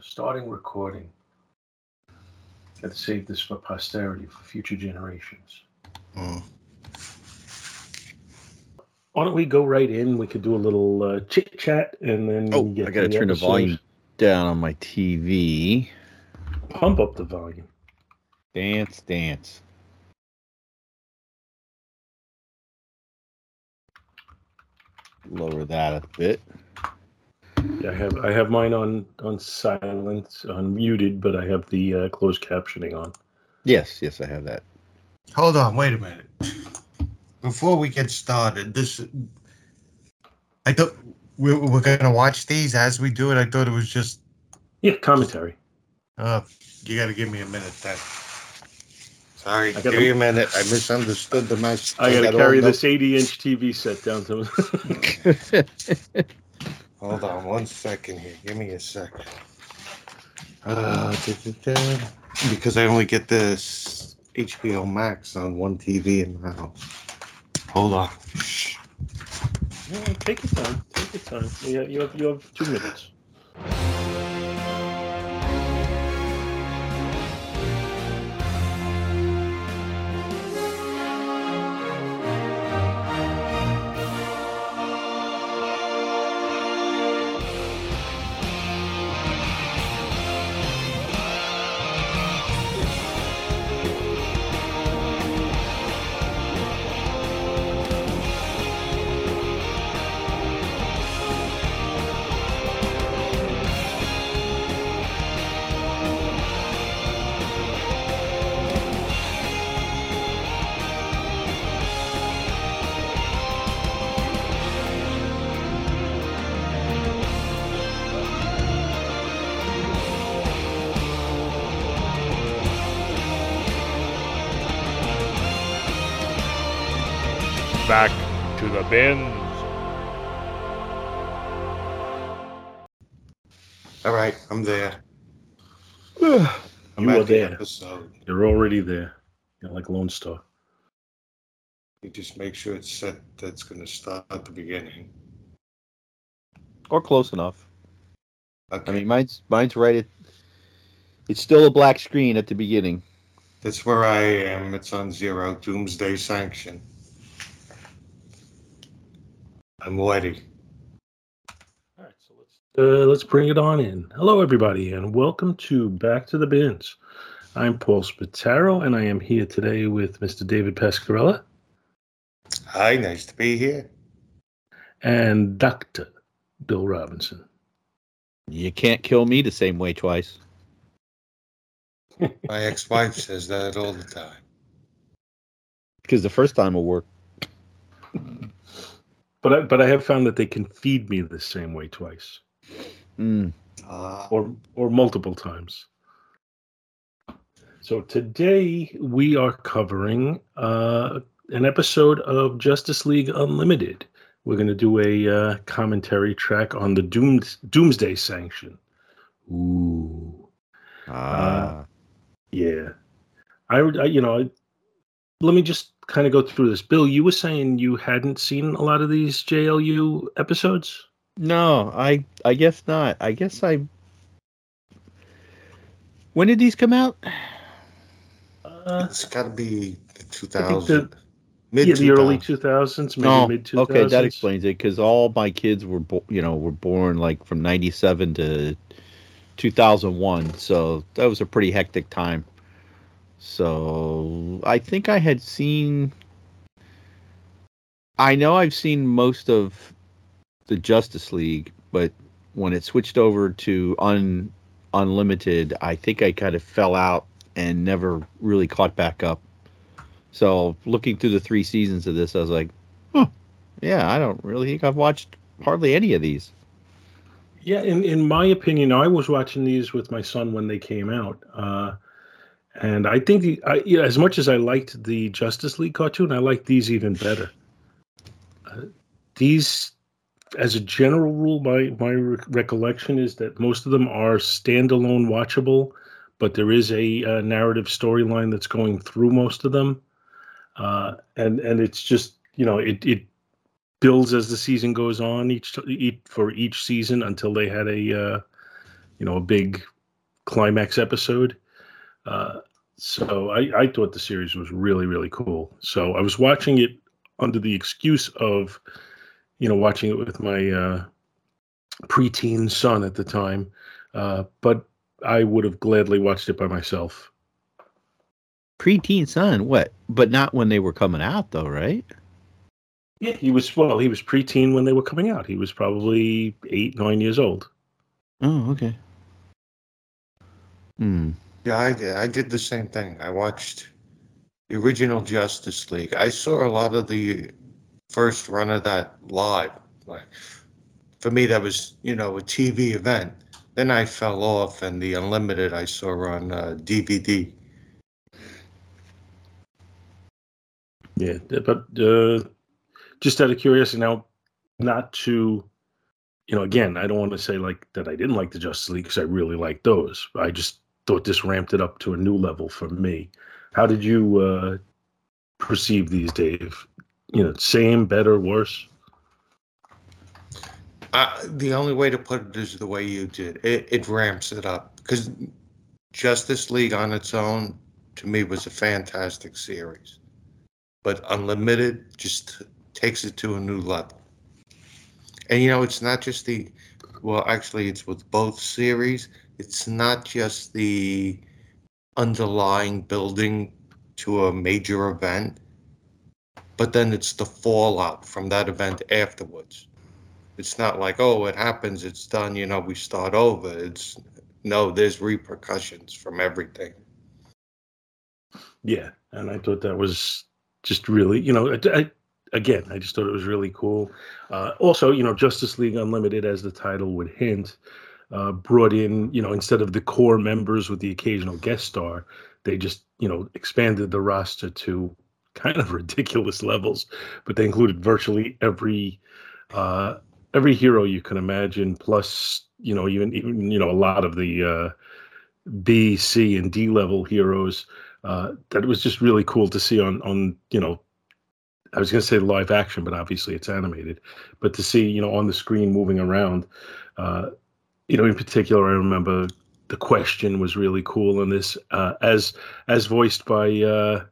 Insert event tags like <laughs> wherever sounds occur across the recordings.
Starting recording. Got to save this for posterity, for future generations. Mm. Why don't we go right in? We could do a little uh, chit chat and then. Oh, I gotta to turn the volume down on my TV. Pump up the volume. Dance, dance. Lower that a bit. Yeah, I have I have mine on on silent, on muted, but I have the uh, closed captioning on. Yes, yes, I have that. Hold on, wait a minute. Before we get started, this I thought we we're gonna watch these as we do it. I thought it was just. Yeah, commentary. Uh, you got to give me a minute then. Sorry, I gotta- give me a minute. I misunderstood the message. I got to carry this 80 inch TV set down to. <laughs> <laughs> Hold on one second here. Give me a second. Uh. Because I only get this HBO Max on one TV in my house. Hold on. Take your time. Take your time. You have, you have, you have two minutes. The bins. All right, I'm there. <sighs> I'm You at are the there. episode. You're already there. You're like Lone Star. You just make sure it's set that's going to start at the beginning. or close enough. Okay. I mean, mine's mine's right at. It's still a black screen at the beginning. that's where I am. It's on zero. Doomsday sanction. I'm ready. All right, so let's uh, let's bring it on in. Hello, everybody, and welcome to Back to the Bins. I'm Paul Spataro, and I am here today with Mr. David Pascarella Hi, nice to be here. and Dr. Bill Robinson. You can't kill me the same way twice. My ex-wife says that all the time. <laughs> Because the first time will work. But I, but I have found that they can feed me the same way twice, Mm. Uh, or or multiple times. So today we are covering uh, an episode of Justice League Unlimited. We're going to do a uh, commentary track on the Dooms Doomsday Sanction. Ooh, Ah. yeah. I, would- I you know, I, let me just kind of go through this. Bill, you were saying you hadn't seen a lot of these JLU episodes. no, I I guess not. I guess I. When did these come out? Uh, it's got to be I 2000. Mid yeah, the early 2000s, maybe No, mid 2000s. okay, that explains it. Because all my kids were, bo- you know, were born like from '97 to 2001, so that was a pretty hectic time. So I think I had seen. I know I've seen most of the Justice League, but when it switched over to un unlimited, I think I kind of fell out and never really caught back up. So looking through the three seasons of this, I was like, huh, yeah, I don't really think I've watched hardly any of these. Yeah, in, in my opinion, I was watching these with my son when they came out. Uh, and I think the, I, as much as I liked the Justice League cartoon, I like these even better. Uh, these, as a general rule, my, my re- recollection is that most of them are standalone watchable, but there is a, uh narrative storyline that's going through most of them. Uh, and, and it's just, you know, it, it builds as the season goes on each, each for each season until they had a uh, you know, a big climax episode. Uh, so I, I thought the series was really, really cool. So I was watching it under the excuse of, you know, watching it with my uh, preteen son at the time. Uh, but I would have gladly watched it by myself. Preteen son, what? But not when they were coming out, though, right? Yeah, he was well. He was preteen when they were coming out. He was probably eight, nine years old. Oh, okay. Hmm. Yeah, I did. I did the same thing. I watched the original Justice League. I saw a lot of the first run of that live. Like for me, that was you know a TV event. Then I fell off, and the Unlimited I saw on uh, DVD. Yeah, but uh, just out of curiosity, now, not to, you know, again, I don't want to say like that I didn't like the Justice League because I really liked those. I just thought this ramped it up to a new level for me. How did you uh, perceive these, Dave? You know, same, better, worse? Uh, the only way to put it is the way you did. It, it ramps it up because Justice League on its own, to me, was a fantastic series. But Unlimited just takes it to a new level. And you know, it's not just the, well, actually, it's with both series. It's not just the underlying building to a major event, but then it's the fallout from that event afterwards. It's not like, oh, it happens, it's done, you know, we start over. It's no, there's repercussions from everything. Yeah, and I thought that was just really, you know, I, I, again, I just thought it was really cool. Uh, also, you know, Justice League Unlimited, as the title would hint, uh, brought in, you know, instead of the core members with the occasional guest star, they just, you know, expanded the roster to kind of <laughs> ridiculous levels. But they included virtually every uh, every hero you can imagine, plus, you know, even even you know a lot of the uh, B, C, and D level heroes. Uh, that was just really cool to see on on you know I was going to say live action, but obviously it's animated. But to see, you know, on the screen moving around, uh, you know, in particular, I remember the question was really cool in this, uh, as as voiced by uh,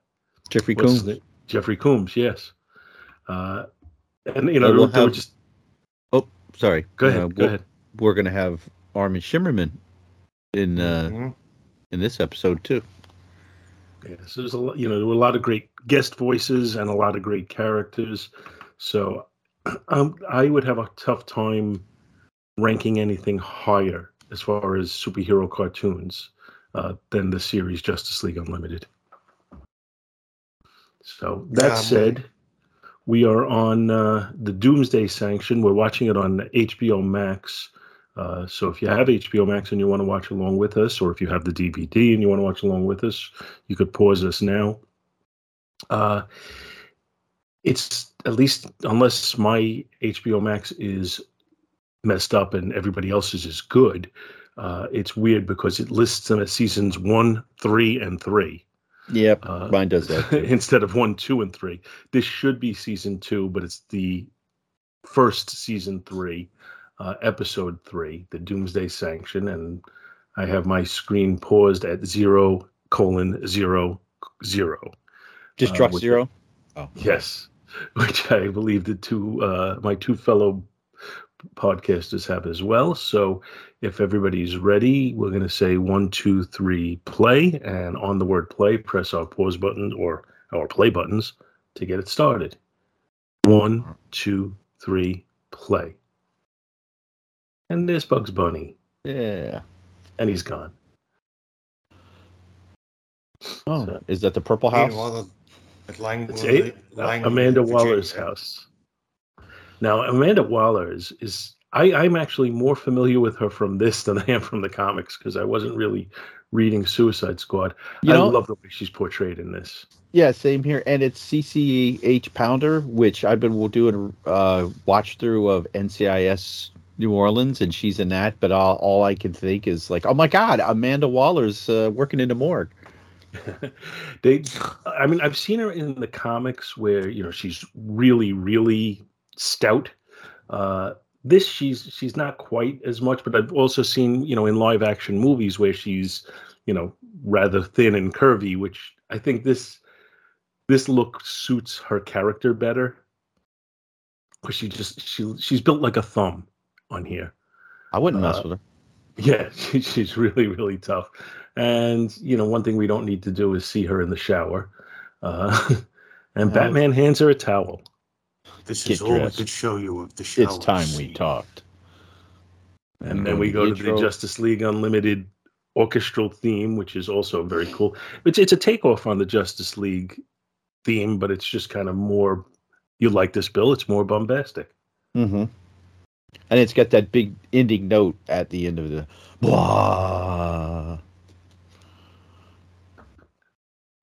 Jeffrey what's his Combs. Jeffrey Combs, yes. Uh, and you know, we'll they were have- just Oh, sorry. go ahead, Uh, go we'll- ahead. We're gonna have Armin Shimerman in uh, Mhm. in this episode too. Yeah, so there's a lot, you know, there were a lot of great guest voices and a lot of great characters. So <clears throat> um, I would have a tough time ranking anything higher as far as superhero cartoons uh, than the series Justice League Unlimited. So that said, we are on uh, the Doomsday Sanction. We're watching it on HBO Max. Uh, so if you have HBO Max and you want to watch along with us, or if you have the DVD and you want to watch along with us, you could pause us now. Uh, it's at least unless my HBO Max is messed up and everybody else's is good. Uh, it's weird because it lists them as seasons one, three, and three Yep, uh, mine does that. <laughs> Instead of one, two, and three. This should be season two, but it's the first season three, uh, episode three, the Doomsday Sanction, and I have my screen paused at zero colon zero zero. Just uh, Truck Zero. Oh, Yes, <laughs> which I believe the two uh, my two fellow podcasters have as well. So if everybody's ready, we're going to say one, two, three, play, and on the word play, press our pause button or our play buttons to get it started. One, two, three, play. And there's Bugs Bunny, yeah. and he's gone. Oh, So- is that the Purple House? Meanwhile, at Lang- It's a, uh, Lang- Amanda Virginia. Waller's house. Now, Amanda Waller is, is I, I'm actually more familiar with her from this than <laughs> I am from the comics because I wasn't really reading Suicide Squad. You I know, love the way she's portrayed in this. yeah, same here. And it's CCH Pounder, which I've been doing a uh, watch through of NCIS New Orleans, and she's in that. But all, all I can think is like, oh my God, Amanda Waller's uh, working in the morgue. <laughs> they, I mean, I've seen her in the comics where you know she's really, really stout. Uh, this she's she's not quite as much, but I've also seen you know in live action movies where she's you know rather thin and curvy, which I think this this look suits her character better because she just she she's built like a thumb on here. I wouldn't mess Uh, with her. Yeah, <laughs> she, she's really really tough, and you know one thing we don't need to do is see her in the shower. Uh, <laughs> and No. Batman hands her a towel. This Get is all dressed. we could show you of the show. It's time we talked. and then we go to the intro. Justice League Unlimited orchestral theme, which is also very cool. It's it's a takeoff on the Justice League theme, but it's just kind of more. You like this, Bill? It's more bombastic. Mm-hmm. And it's got that big ending note at the end of the. Blah.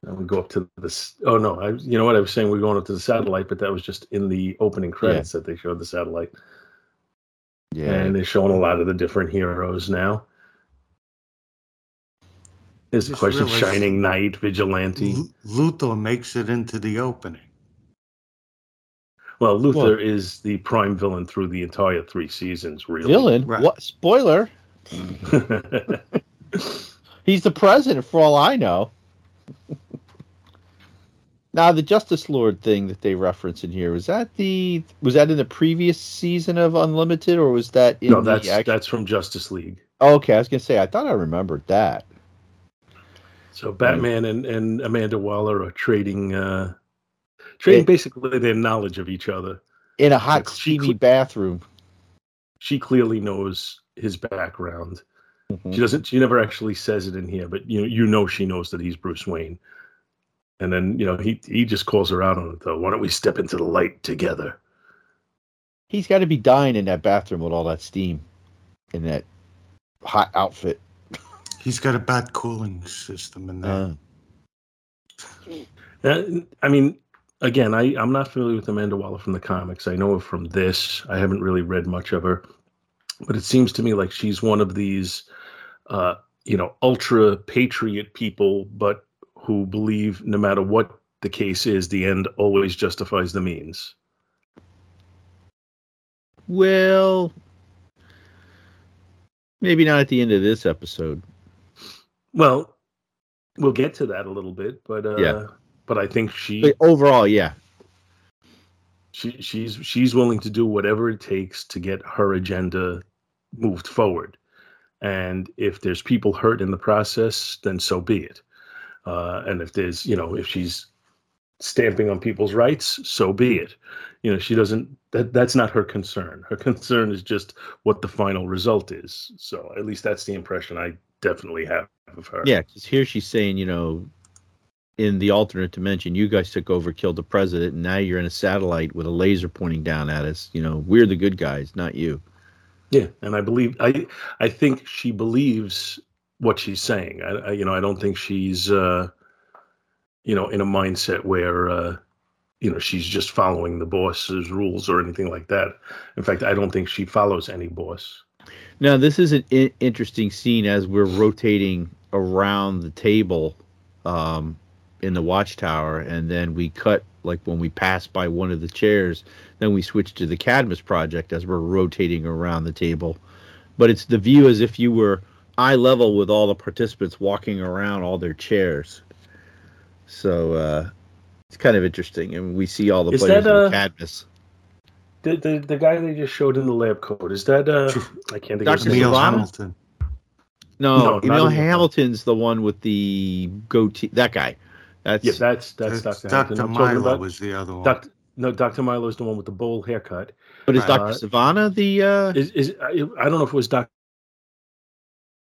And we go up to this. Oh no, I you know what I was saying? We're going up to the satellite, but that was just in the opening credits that they showed the satellite, Yeah. and they're showing a lot of the different heroes now. There's of question: realized- Shining Knight, Vigilante. Lu- Luthor makes it into the opening. Well, Luthor is the prime villain through the entire three seasons, really. Villain? Right. What? Spoiler. <laughs> He's the president, for all I know. <laughs> now, the Justice Lord thing that they reference in here was that the was that in the previous season of Unlimited, or was that in no, that's that's from Justice League. Oh, okay, I was gonna say I thought I remembered that. So Batman and, and Amanda Waller are trading uh trading It- basically their knowledge of each other. In a hot, steamy bathroom. She clearly knows his background. Mhm. She doesn't she never actually says it in here, but you you know she knows that he's Bruce Wayne. And then, you know, he he just calls her out on it though. Why don't we step into the light together? He's got to be dying in that bathroom with all that steam, in that hot outfit. He's got a bad cooling system in there. Uh, Uh, I mean, again, I, I'm not familiar with Amanda Waller from the comics. I know her from this. I haven't really read much of her, but it seems to me like she's one of these, uh, you know, ultra patriot people, but who believe no matter what the case is, the end always justifies the means. well, maybe not at the end of this episode. Well, we'll get to that a little bit, but uh, Yeah. But I think she But overall, yeah, she she's she's willing to do whatever it takes to get her agenda moved forward and if there's people hurt in the process then so be it uh, and if there's you know if she's stamping on people's rights so be it you know she doesn't that that's not her concern her concern is just what the final result is so at least that's the impression i definitely have of her yeah. Because here she's saying, you know, in the alternate dimension, you guys took over, killed the president, and now you're in a satellite with a laser pointing down at us. You know, we're the good guys, not you. Yeah, and I believe I I think she believes what she's saying. I, I you know I don't think she's uh, you know in a mindset where uh, you know she's just following the boss's rules or anything like that. In fact, I don't think she follows any boss. Now, this is an I- interesting scene as we're rotating around the table um, in the watchtower, and then we cut like when we pass by one of the chairs. Then we switch to the Cadmus project as we're rotating around the table. But it's the view as if you were eye level with all the participants walking around all their chairs. So uh, it's kind of interesting, and we see all the Is players that, uh, the Cadmus. The, the the guy they just showed in the lab coat is that uh I can't think of his Dr. Emil Hamilton. No, no, Emil Emil. Hamilton's the one with the goatee. That guy. That's Yeah, that's that's That's Dr. Dr. Hampton. I'm talking Milo about was the other one. Dr. No, Dr. Milo is the one with the bowl haircut. but is Right. Doctor Uh, Savannah the uh, Is is I, I don't know if it was Dr.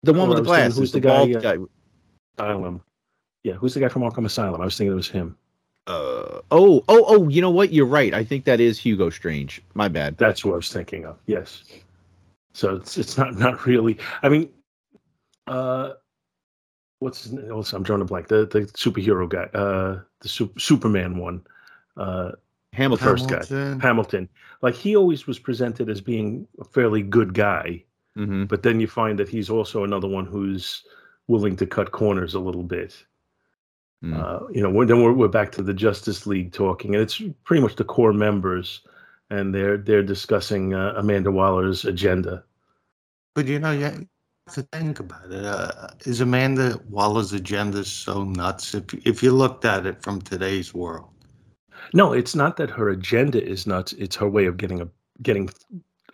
the one with the was glasses? who's the the guy, bald guy. Asylum. Yeah, who's the guy from Arkham Asylum? I was thinking it was him. Uh, oh, oh, oh! You know what? You're right. I think that is Hugo Strange. My bad. That's who I was thinking of. Yes. So it's it's not not really. I mean, uh, what's his name? I'm drawing a blank. The the superhero guy. Uh, the su- Superman one. Uh, Hamilton. first guy. Hamilton. Hamilton. Like he always was presented as being a fairly good guy, hmm but then you find that he's also another one who's willing to cut corners a little bit. Mm. Uh, you know, we're, then we're, we're back to the Justice League talking, and it's pretty much the core members and they're they're discussing uh, Amanda Waller's agenda. But you know, you have to think about it. Uh, is Amanda Waller's agenda so nuts? If if you looked at it from today's world, No, it's not that her agenda is nuts. It's her way of getting a getting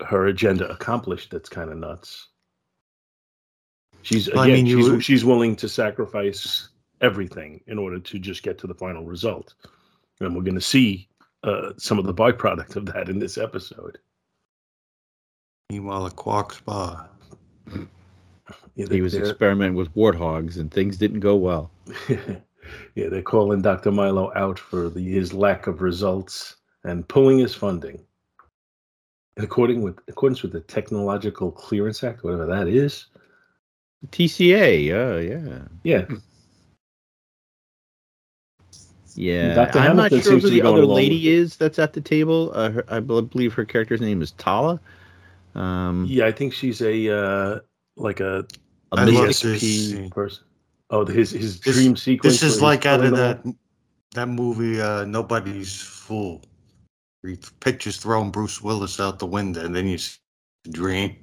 her agenda accomplished that's kind of nuts. She's Well, I again, mean, she's were- she's willing to sacrifice everything in order to just get to the final result, and we're going to see uh, some of the byproduct of that in this episode. meanwhile, at Quark Spa, Yeah, He was experimenting with warthogs and things didn't go well. <laughs> yeah, they're calling Dr. Milo out for the, his lack of results and pulling his funding. In according with accordance with the Technological Clearance Act, whatever that is. TCA, oh yeah. Yeah, Yeah, Dr. I'm not sure who the other along lady is that's at the table. Uh, her, I believe her character's name is Tala. Um, yeah, I think she's a uh, like a a I mystic- love PSP this scene. person. Oh, his his This- dream sequence. this is like out of that that movie, uh, Nobody's Fool. Where he pictures throwing Bruce Willis out the window, and then you see the dream.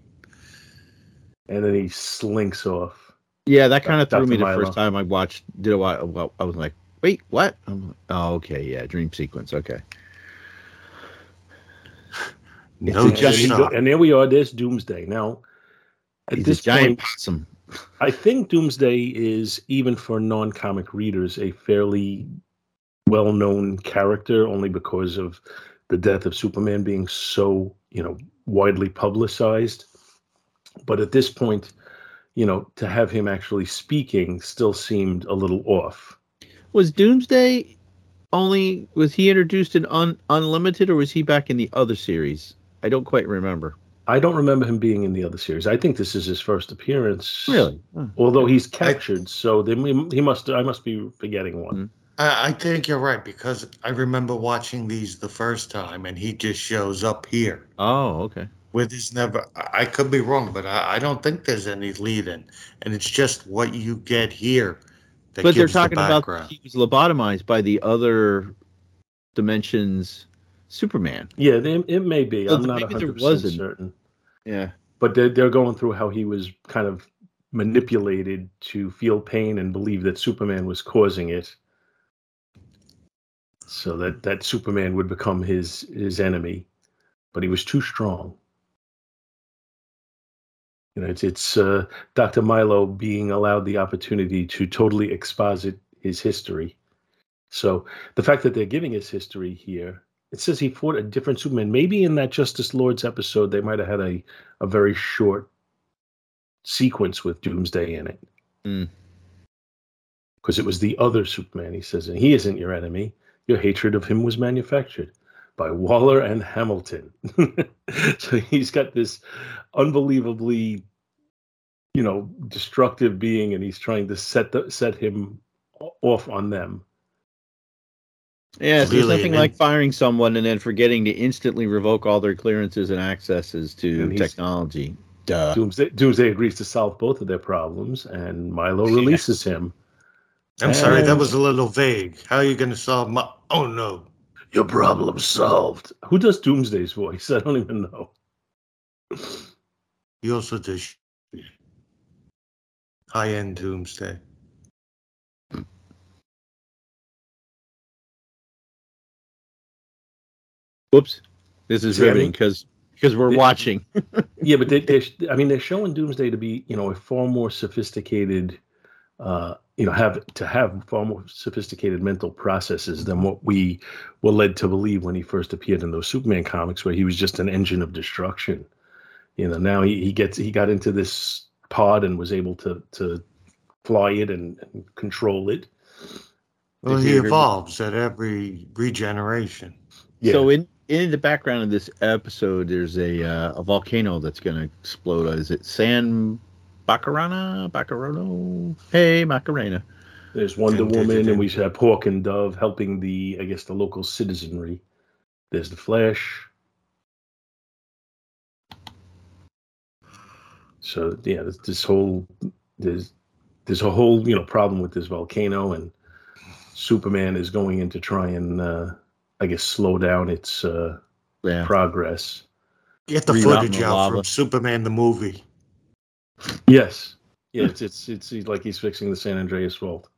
and then he slinks off. yeah, that kind of threw Dr. me the Milo. first time I watched. Did a while. Well, I was like, wait, what? I'm like, oh, okay, yeah, dream sequence. Okay, No a and, giant- he go- shock. and there we are. There's Doomsday. Now, at he's this a giant point, possum. I think Doomsday is even for non-comic readers a fairly well-known character, only because of the death of Superman being so you know widely publicized. But at this point, you know, to have him actually speaking still seemed a little off. Was Doomsday only was he introduced in un, Unlimited or was he back in the other series? I don't quite remember. I don't remember him being in the other series. I think this is his first appearance. Really? Oh. Although he's captured, so they, he must. I must be forgetting one. Hmm. I, I think you're right because I remember watching these the first time, and he just shows up here. Oh, okay. With his never, I I could be wrong, but I, I don't think there's any lead in, and it's just what you get here. That but they're gives the talking about background. he was lobotomized by the other dimensions Superman. Yeah, they, it may be. Well, I'm not maybe there 100 wasn't. certain. Yeah. But they're, they're going through how he was kind of manipulated to feel pain and believe that Superman was causing it, so that that Superman would become his his enemy. But he was too strong. You know, it's it's uh, Dr. Milo being allowed the opportunity to totally exposit his history. So the fact that they're giving his history here, it says he fought a different Superman. Maybe in that Justice Lords episode, they might have had a, a very short sequence with Doomsday in it. Hmm. Because it was the other Superman, he says, and he isn't your enemy. Your hatred of him was manufactured by Waller and Hamilton. <laughs> so he's got this unbelievably, you know, destructive being, and he's trying to set the, set him off on them. Yeah, so there's nothing like firing someone and then forgetting to instantly revoke all their clearances and accesses to And technology. Duh. Doomsday, Doomsday agrees to solve both of their problems, and Milo releases him. I'm sorry, that was a little vague. How are you going to solve my? Oh no, Your problem solved. Who does Doomsday's voice? <laughs> I don't even know. you also did sh- high-end Doomsday. Whoops. This is See, I riveting mean- because because we're Yeah. watching. <laughs> Yeah, but they, they, I mean, they're showing Doomsday to be, you know, a far more sophisticated, uh, you know, have to have far more sophisticated mental processes than what we were led to believe when he first appeared in those Superman comics, where he was just an engine of destruction. You know, now he, he gets he got into this pod and was able to to fly it and, and control it. Well, he you agree with- evolves at every regeneration. Yeah. So in in the background of this episode, there's a uh, a volcano that's going to explode. Is it San Bacarana? Bacarano? Hey, Macarena. There's Wonder Dun, dun, dun, Woman, dun. and we have Hawk and Dove helping the, I guess, the local citizenry. There's the Flash. So yeah, this, this whole there's there's a whole you know problem with this volcano, and Superman is going in to try and uh, I guess slow down its uh, Yeah. progress. Get the Reroute footage in the out from Superman the movie. Yes. Yeah, it's it's it's like he's fixing the San Andreas fault.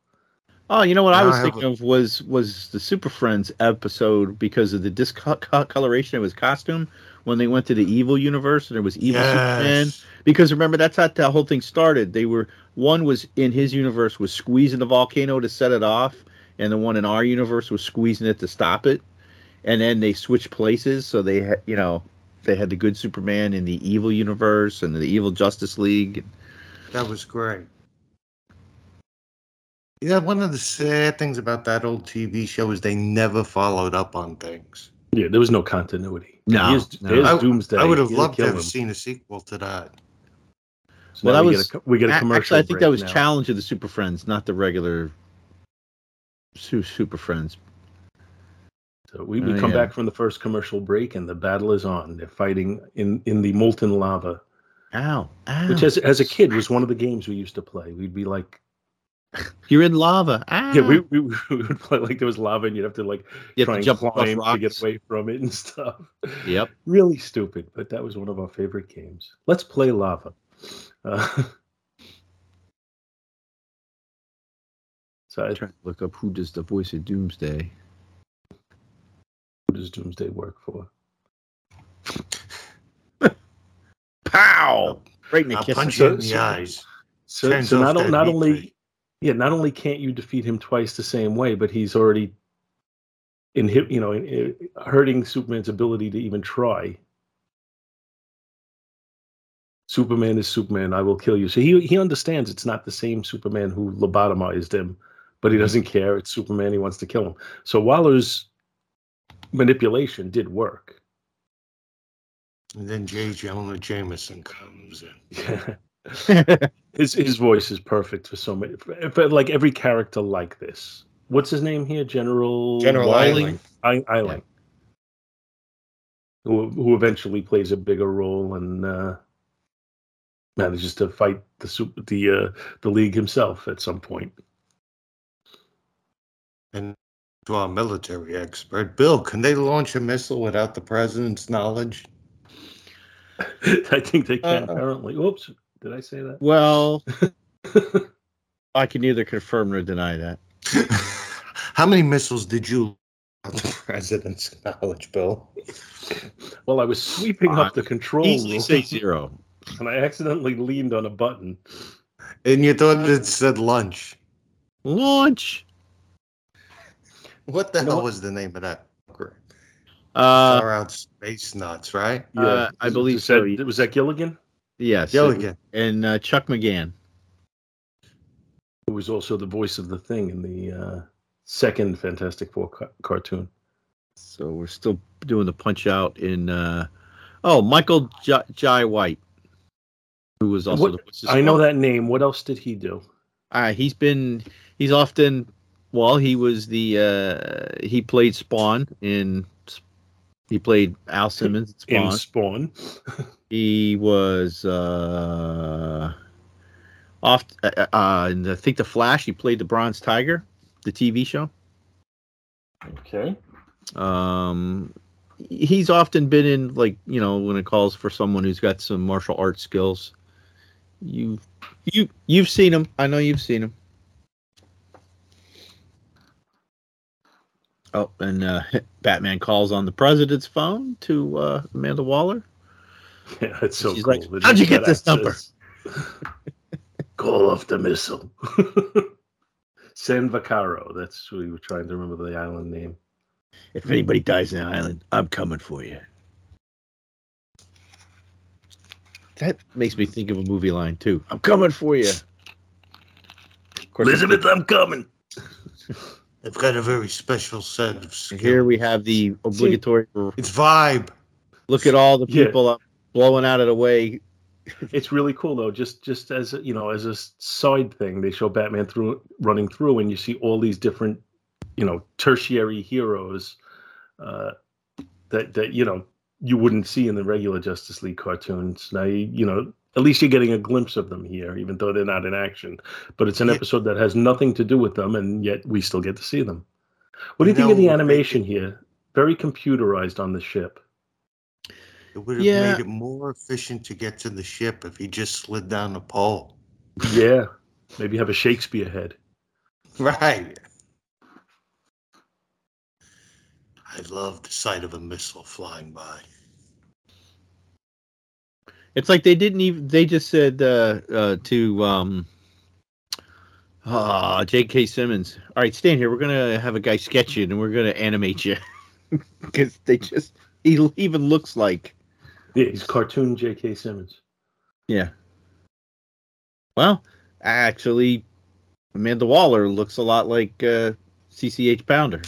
Oh, you know what I was I thinking a- of was was the Super Friends episode because of the discoloration of his costume when they went to the evil universe and there was evil Superman. Because remember that's how that whole thing started. They were one was in his universe was squeezing the volcano to set it off, and the one in our universe was squeezing it to stop it. And then they switched places, so they had you know they had the good Superman in the evil universe and the evil Justice League. That was great. Yeah, one of the sad things about that old TV show is they never followed up on things. Yeah, there was no continuity. No, Here's, no. here's I- Doomsday. I would have He'll loved to have him. seen a sequel to that. So Well, now that we was- get a, we get a A- commercial. Actually, I think break that was now. Challenge of the Super Friends, not the regular Super Friends. So we, we Oh, come yeah. back from the first commercial break, and the battle is on. They're fighting in in the molten lava, Ow! Ow! which as as a kid was one of the games we used to play. We'd be like, <laughs> You're in lava. Ow! <laughs> yeah, we, we, we <laughs> would play like there was lava, and you'd have to like you try to and jump climb to get away from it and stuff. Yep. Really stupid, but that was one of our favorite games. Let's play lava. Uh, so I, trying to look up who does the voice of Doomsday. Who does Doomsday work for? Pow! Right in the I'll kiss. punch So- you in the eyes. So, Turns so not, that not only tray. yeah, not only can't you defeat him twice the same way, but he's already in you know in, in- hurting Superman's ability to even try. Superman is Superman. I will kill you. So he he understands it's not the same Superman who lobotomized him, but he mm-hmm. doesn't care. It's Superman. He wants to kill him. So Waller's manipulation did work. And then J. Jonah Jameson comes in. <laughs> his his voice is perfect for so many. For, for like every character like this. What's his name here? General General? Eiling. I, Eiling. Who, who eventually plays a bigger role and uh, manages to fight the super, the uh, the league himself at some point. And to our military expert, Bill, can they launch a missile without the president's knowledge? <laughs> I think they can Uh, apparently. Oops, did I say that? well, <laughs> I can neither confirm nor deny that. <laughs> How many missiles did you without the president's knowledge, Bill? well, I was sweeping up the control Easily room, say zero. and I accidentally leaned on a button. And you thought it said lunch. Launch. What the You hell what? was the name of that? Uh, Far out space nuts, right? Uh, I believe was so, that- Was that Gilligan? yes. Gilligan. And uh, Chuck McCann. Who was also the voice of the Thing in the uh, second Fantastic Four ca- cartoon? So we're still doing the punch out in. Uh, oh, Michael J- Jai White, who was also What- the voice of I know that name. What else did he do? Uh, he's been. He's often. Well, he was the. Uh, he played Spawn in. He played Al Simmons in In Spawn. Spawn. He was. Uh, off. Uh, uh, I think the Flash. He played the Bronze Tiger, the TV show. Okay. Um, he's often been in like you know when it calls for someone who's got some martial arts skills. You you you've seen him. I know you've seen him. Oh, and uh, <laughs> Batman calls on the president's phone to uh, Amanda Waller. <laughs> Yeah, it's so She's cool. like, "How'd you get this number?" <laughs> Call off the missile. San Vaccaro. That's we were trying to remember the island name. If anybody dies in the island, I'm coming for you. That makes me think of a movie line too. I'm coming for you. Elizabeth, I'm coming. They've got a very special set of skills. Here we have the obligatory. It's vibe. Look at all the people up blowing out of the way. It's really cool though. Just just as you know, as a side thing, they show Batman through running through, and you see all these different, you know, tertiary heroes uh, that that you know you wouldn't see in the regular Justice League cartoons. Now you, you know. At least you're getting a glimpse of them here, even though they're not in action. But it's an Yeah. episode that has nothing to do with them, and yet we still get to see them. What do you You think of the know, animation here? Very computerized on the ship. It would have Yeah. made it more efficient to get to the ship if he just slid down the pole. Yeah, maybe have a Shakespeare head. <laughs> Right. I love the sight of a missile flying by. It's like they didn't even. They just said uh, uh, to um, uh, J.K. Simmons, "All right, stand here. We're gonna have a guy sketch you, and we're gonna animate you." <laughs> Because they just he even looks like Yeah, he's cartoon J.K. Simmons. yeah. Well, actually, Amanda Waller looks a lot like uh, CCH Pounder.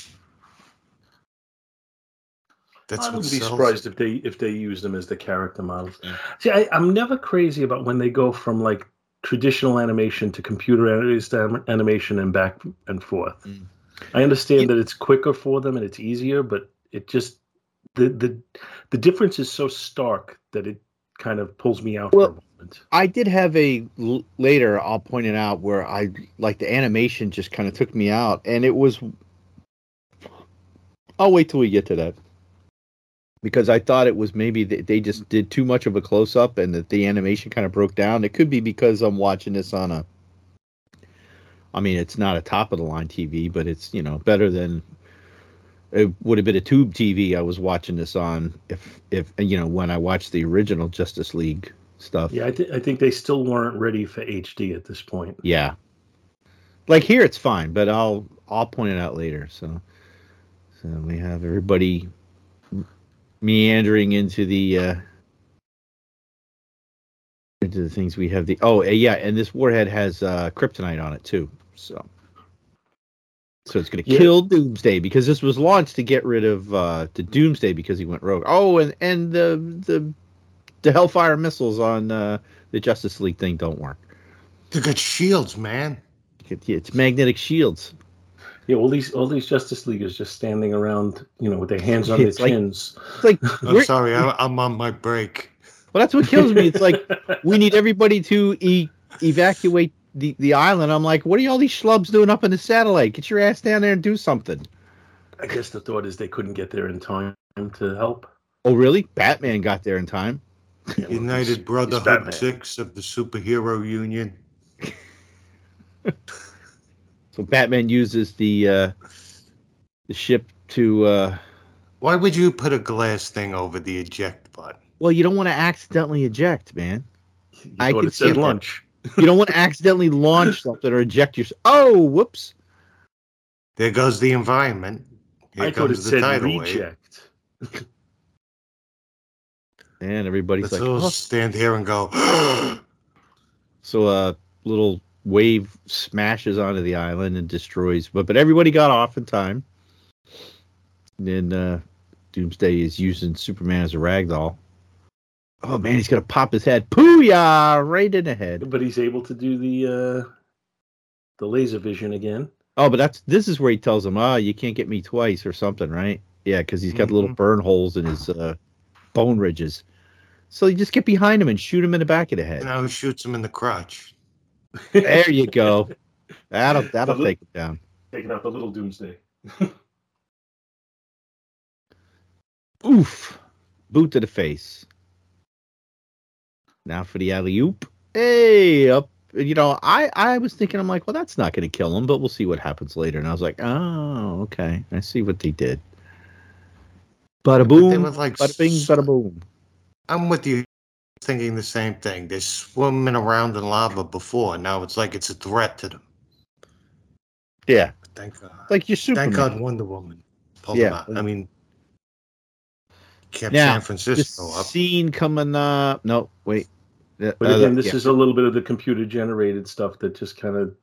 That's I wouldn't be sells surprised if they if they use them as the character models. Yeah. See, I, I'm never crazy about when they go from like traditional animation to computer-raised animation and back and forth. Mm. I understand Yeah. that it's quicker for them and it's easier, but it just the the the difference is so stark that it kind of pulls me out Well, for a moment. I did have a l- later. I'll point it out where I like the animation just kind of took me out, and it was. I'll wait till we get to that because I thought it was maybe they just did too much of a close up and that the animation kind of broke down. It could be because I'm watching this on a. I mean, it's not a top of the line TV, but it's you know better than. It would have been a tube TV I was watching this on if if you know when I watched the original Justice League stuff. Yeah, I, th- I think they still weren't ready for HD at this point. Yeah. Like here it's fine, but I'll I'll point it out later. So so we have everybody meandering into the uh into the things we have the oh uh, yeah, and this warhead has uh kryptonite on it too. So so it's gonna Yeah. kill Doomsday because this was launched to get rid of uh the Doomsday because he went rogue. Oh and and the the the Hellfire missiles on uh the Justice League thing don't work. They got shields, man. It's magnetic shields. Yeah, all these all these Justice Leaguers just standing around, you know, with their hands on <laughs> It's their like- chins. It's like <laughs> I'm we're- sorry, I, I'm on my break. well, that's what kills me. It's like <laughs> we need everybody to e- evacuate the, the island. I'm like, what are all these schlubs doing up in the satellite? Get your ass down there and do something. I guess the thought is they couldn't get there in time to help. Oh, really? Batman got there in time. Yeah, well, United he's- he's Brotherhood Batman. Six of the Superhero Union. So Batman uses the uh, the ship to. Uh, Why would you put a glass thing over the eject button? well, you don't want to accidentally eject, man. You I thought can said see that. lunch. <laughs> You don't want to accidentally launch something or eject yourself. Oh, whoops! There goes the environment. Here I thought it comes the said tidal wave. reject. And everybody's Let's like, all "Oh." stand here and go. <gasps> So a little wave smashes onto the island and destroys, but but everybody got off in time. And then uh, Doomsday is using Superman as a ragdoll. Oh man, he's gonna pop his head, pooyah, right in the head. But he's able to do the uh the laser vision again. Oh, but that's this is where he tells him, "Ah, you can't get me twice" or something, right? Yeah, because he's got little Mhm. burn holes in his uh, bone ridges. So you just get behind him and shoot him in the back of the head. now he shoots him in the crotch. There you go. That'll <laughs> that'll The li- take him down. Taking out the little doomsday. <laughs> Oof. Boot to the face. Now for the alley oop. Hey, up. You know, I I was thinking, I'm like, well, that's not going to kill him, but we'll see what happens later. And I was like, oh, okay. I see what they did. Bada But they boom. were like Bada bing, s- bada boom. I'm with you, thinking the same thing. They're swimming around in lava before. Now it's like it's a threat to them. Yeah. Thank God. Like you're Superman. Thank God Wonder Woman pulled Yeah. them out. I mean, kept Now, San This Francisco up. scene coming up. No, wait. Uh, But uh, again, this yeah. is a little bit of the computer generated stuff that just kind of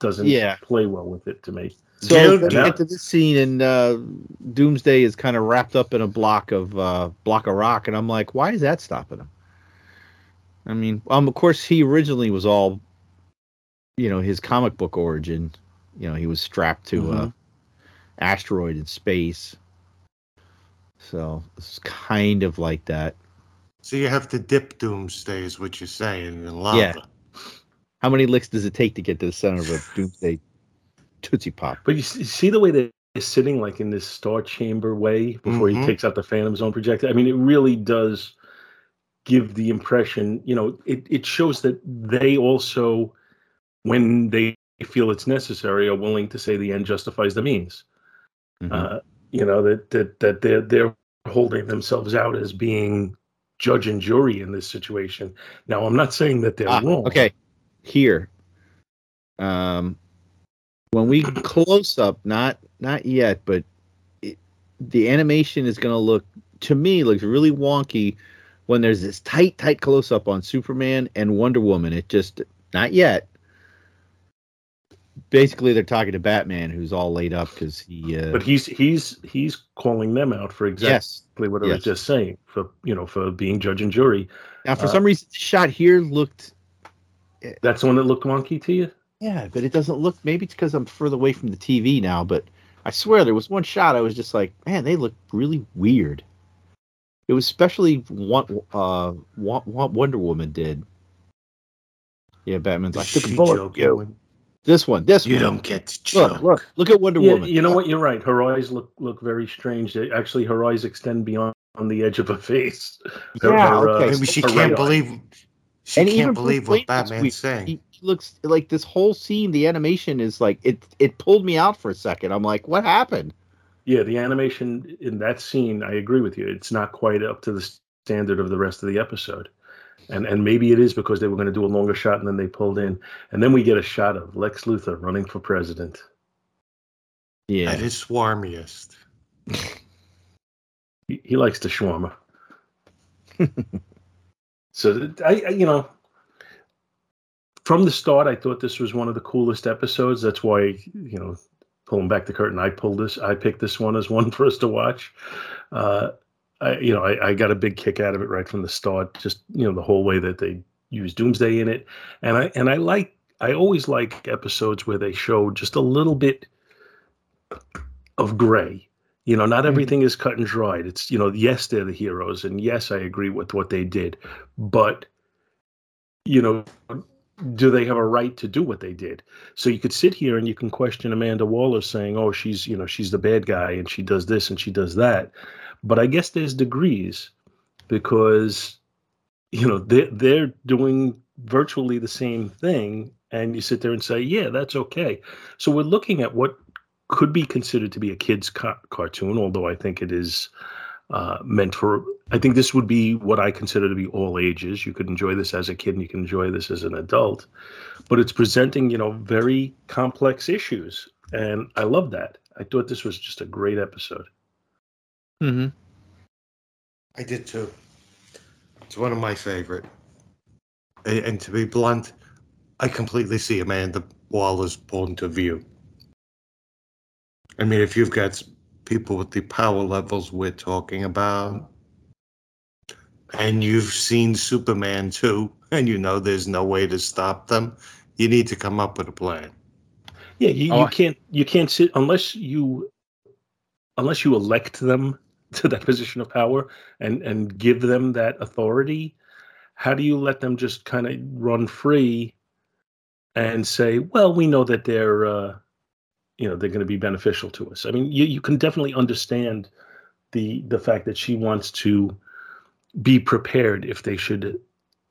doesn't Yeah. play well with it to me. So Guilty. we get to this scene, and uh, Doomsday is kind of wrapped up in a block of uh, block of rock, and I'm like, why is that stopping him? I mean, um, of course, he originally was all, you know, his comic book origin. You know, he was strapped to a asteroid in space, so it's kind of like that. So you have to dip Doomsday, is what you're saying, in lava. Yeah. How many licks does it take to get to the center of a <laughs> Doomsday Tootsie Pop? But you see, see the way they, is sitting like in this star chamber way before Mhm. he takes out the Phantom Zone projector. I mean, it really does give the impression, you know, it, it shows that they also, when they feel it's necessary, are willing to say the end justifies the means. Mhm. Uh, you know that that that they're they're holding themselves out as being judge and jury in this situation. Now, I'm not saying that they're Ah, wrong. okay, here. Um, when we close up, not not yet, but it, the animation is going to look to me looks really wonky when there's this tight tight close up on Superman and Wonder Woman. It just not yet. Basically, they're talking to Batman, who's all laid up because he. Uh, But he's he's he's calling them out for exactly yes. what I Yes. was just saying for you know for being judge and jury. Now, for uh, some reason, the shot here looked That's the one that looked wonky to you. Yeah, but it doesn't look. Maybe it's because I'm further away from the TV now. But I swear there was one shot I was just like, man, they look really weird. It was especially what uh what, what Wonder Woman did. Yeah, Batman's like, Is took a bullet. joking? You. This one, this You one. don't get to look, choke. look, look at Wonder Yeah, Woman. you know what? You're right. Her eyes look look very strange. They, actually, her eyes extend beyond on the edge of her face. Her- Yeah, her, uh, okay. Maybe she can't eye. believe. She And can't believe what looks Batman's saying. He he looks like this whole scene. The animation is like it. It pulled me out for a second. I'm like, what happened? Yeah, the animation in that scene, I agree with you. It's not quite up to the standard of the rest of the episode. And and maybe it is because they were going to do a longer shot and then they pulled in. And then we get a shot of Lex Luthor running for president. Yeah, At his swarmiest. He, he likes the shawarma. <laughs> so I, I, you know, from the start, I thought this was one of the coolest episodes. That's why, you know, pulling back the curtain, I pulled this. I picked this one as one <laughs> for us to watch. Uh, I, you know, I, I got a big kick out of it right from the start. Just you know, the whole way that they use Doomsday in it, and I and I like. I always like episodes where they show just a little bit of gray. You know, not everything is cut and dried. It's you know, yes, they're the heroes, and yes, I agree with what they did, but you know, do they have a right to do what they did? So you could sit here and you can question Amanda Waller saying, "Oh, she's you know she's the bad guy and she does this and she does that," but I guess there's degrees because you know they they're doing virtually the same thing, and you sit there and say, "Yeah, that's okay." So we're looking at what could be considered to be a kids ca- cartoon, although I think it is uh, meant for. I think this would be what I consider to be all ages. You could enjoy this as a kid, and you can enjoy this as an adult. But it's presenting, you know, very complex issues, and I love that. I thought this was just a great episode. mm-hmm. I did too. It's one of my favorite. A- And to be blunt, I completely see Amanda Waller's point of view. I mean, if you've got s- people with the power levels we're talking about, and you've seen Superman too, <laughs> and you know there's no way to stop them, you need to come up with a plan. Yeah, you, Oh, you can't you can't sit unless you unless you elect them <laughs> to that position of power and and give them that authority. How do you let them just kind of run free and say, "Well, we know that they're uh, you know they're going to be beneficial to us." I mean, you you can definitely understand the the fact that she wants to be prepared if they should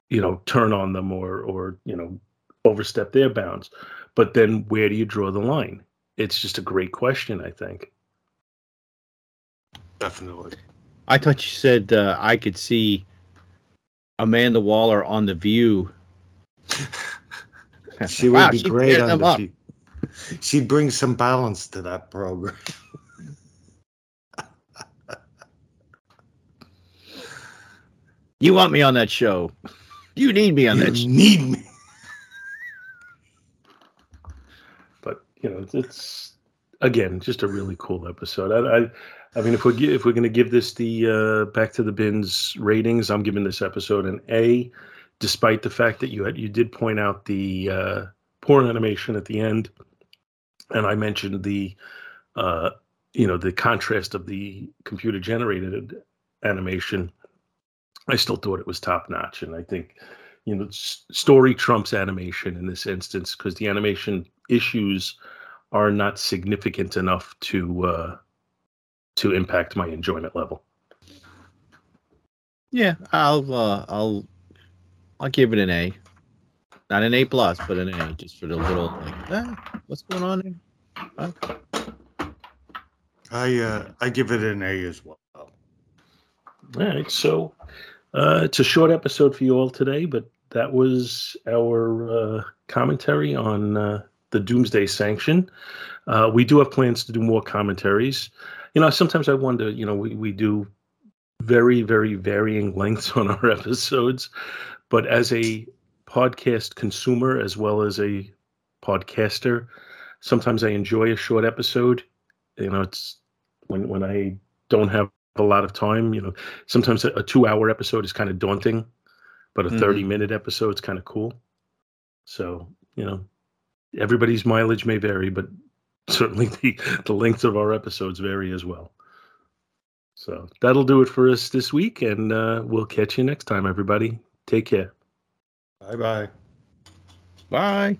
you know turn on them or or you know overstep their bounds but then where do you draw the line it's just a great question i think Definitely. I thought you said uh, I could see Amanda Waller on the View. <laughs> <laughs> She would Wow, be she great on them the up. sheet. <laughs> She'd bring some balance to that program. <laughs> You want me on that show? You need me on that. You show. need me. <laughs> but you know it's, it's again just a really cool episode i i, I mean if we're if we're going to give this the uh back to the bins ratings i'm giving this episode an a despite the fact that you had you did point out the uh porn animation at the end and i mentioned the uh you know the contrast of the computer generated animation i still thought it was top notch and i think you know story trumps animation in this instance because the animation issues are not significant enough to uh, to impact my enjoyment level. Yeah, I'll uh, I'll I'll give it an A. Not an A plus, but an A, just for the little like, ah, what's going on there? Huh? I uh, I give it an A as well. All right, so uh, it's a short episode for you all today, but that was our uh, commentary on uh, the Doomsday Sanction. Uh, we do have plans to do more commentaries. You know, sometimes I wonder. You know, we we do very very varying lengths on our <laughs> episodes, but as a podcast consumer as well as a podcaster, sometimes I enjoy a short episode. You know, it's when when I don't have a lot of time. You know, sometimes a, a two-hour episode is kind of daunting, but a Mhm. thirty-minute episode is kind of cool. So you know, everybody's mileage may vary, but <laughs> certainly the the length of our episodes vary as well. So that'll do it for us this week, and uh, we'll catch you next time, everybody. Take care. Bye bye. Bye.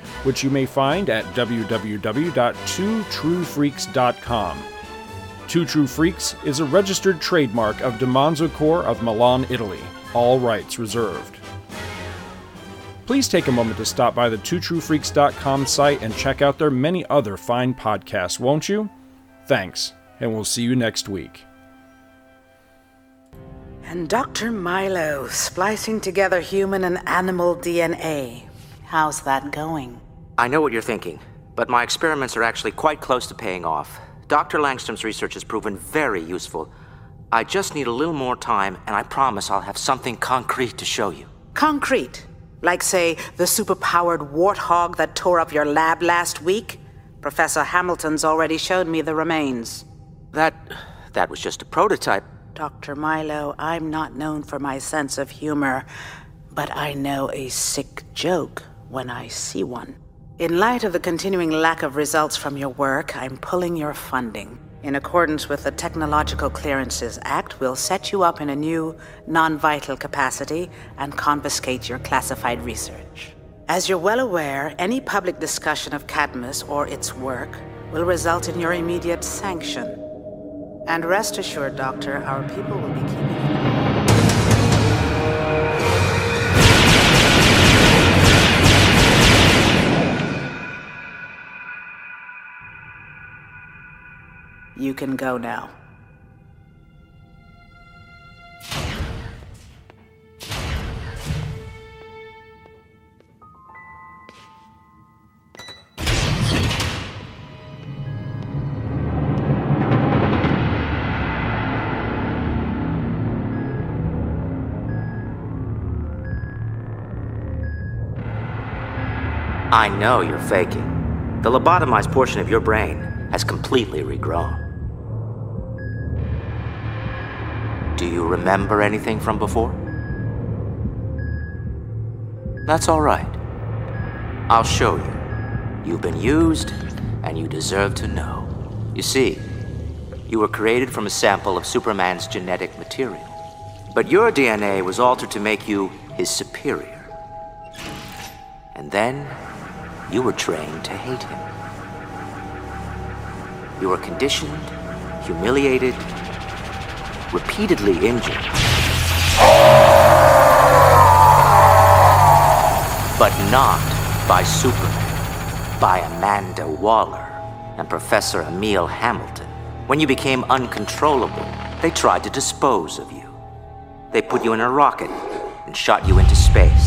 which you may find at www.twotruefreaks.com. Two True Freaks is a registered trademark of DiManzo Corps of Milan, Italy. All rights reserved. Please take a moment to stop by the twotruefreaks.com site and check out their many other fine podcasts, won't you? Thanks, and we'll see you next week. And Dr. Milo splicing together human and animal DNA. How's that going? I know what you're thinking, but my experiments are actually quite close to paying off. Dr. Langstrom's research has proven very useful. I just need a little more time, and I promise I'll have something concrete to show you. Concrete. Like, say, the superpowered warthog that tore up your lab last week? Professor Hamilton's already showed me the remains. That. that was just a prototype. Dr. Milo, I'm not known for my sense of humor, but I know a sick joke when I see one. In light of the continuing lack of results from your work, I'm pulling your funding. In accordance with the Technological Clearances Act, we'll set you up in a new, non vital capacity and confiscate your classified research. As you're well aware, any public discussion of Cadmus or its work will result in your immediate sanction. And rest assured, Doctor, our people will be keeping you. You can go now. I know you're faking. The lobotomized portion of your brain has completely regrown. Do you remember anything from before? That's all right. I'll show you. You've been used, and you deserve to know. You see, you were created from a sample of Superman's genetic material. But your DNA was altered to make you his superior. And then you were trained to hate him. You were conditioned, humiliated, repeatedly injured. But not by Superman, by Amanda Waller and Professor Emil Hamilton. When you became uncontrollable, they tried to dispose of you. They put you in a rocket and shot you into space.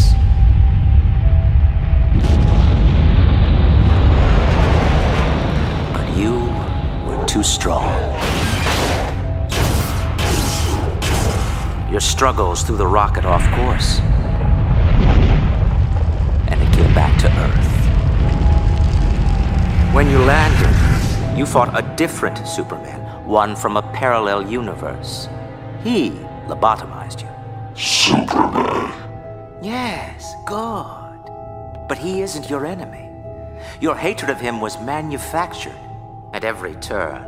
Too strong. Your struggles threw the rocket off course. And it came back to Earth. When you landed, You fought a different Superman, one from a parallel universe. He lobotomized you. Superman. Yes, good. But he isn't your enemy. Your hatred of him was manufactured. At every turn,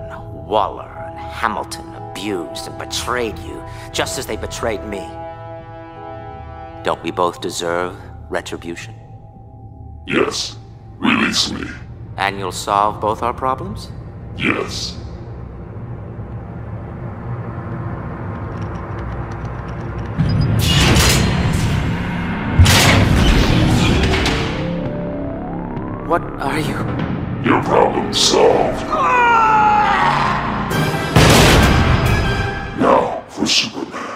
Waller and Hamilton abused and betrayed you, just as they betrayed me. Don't we both deserve retribution? Yes. Release me. And you'll solve both our problems? Yes. What are you? Your problem solved. Ah! Now for Superman.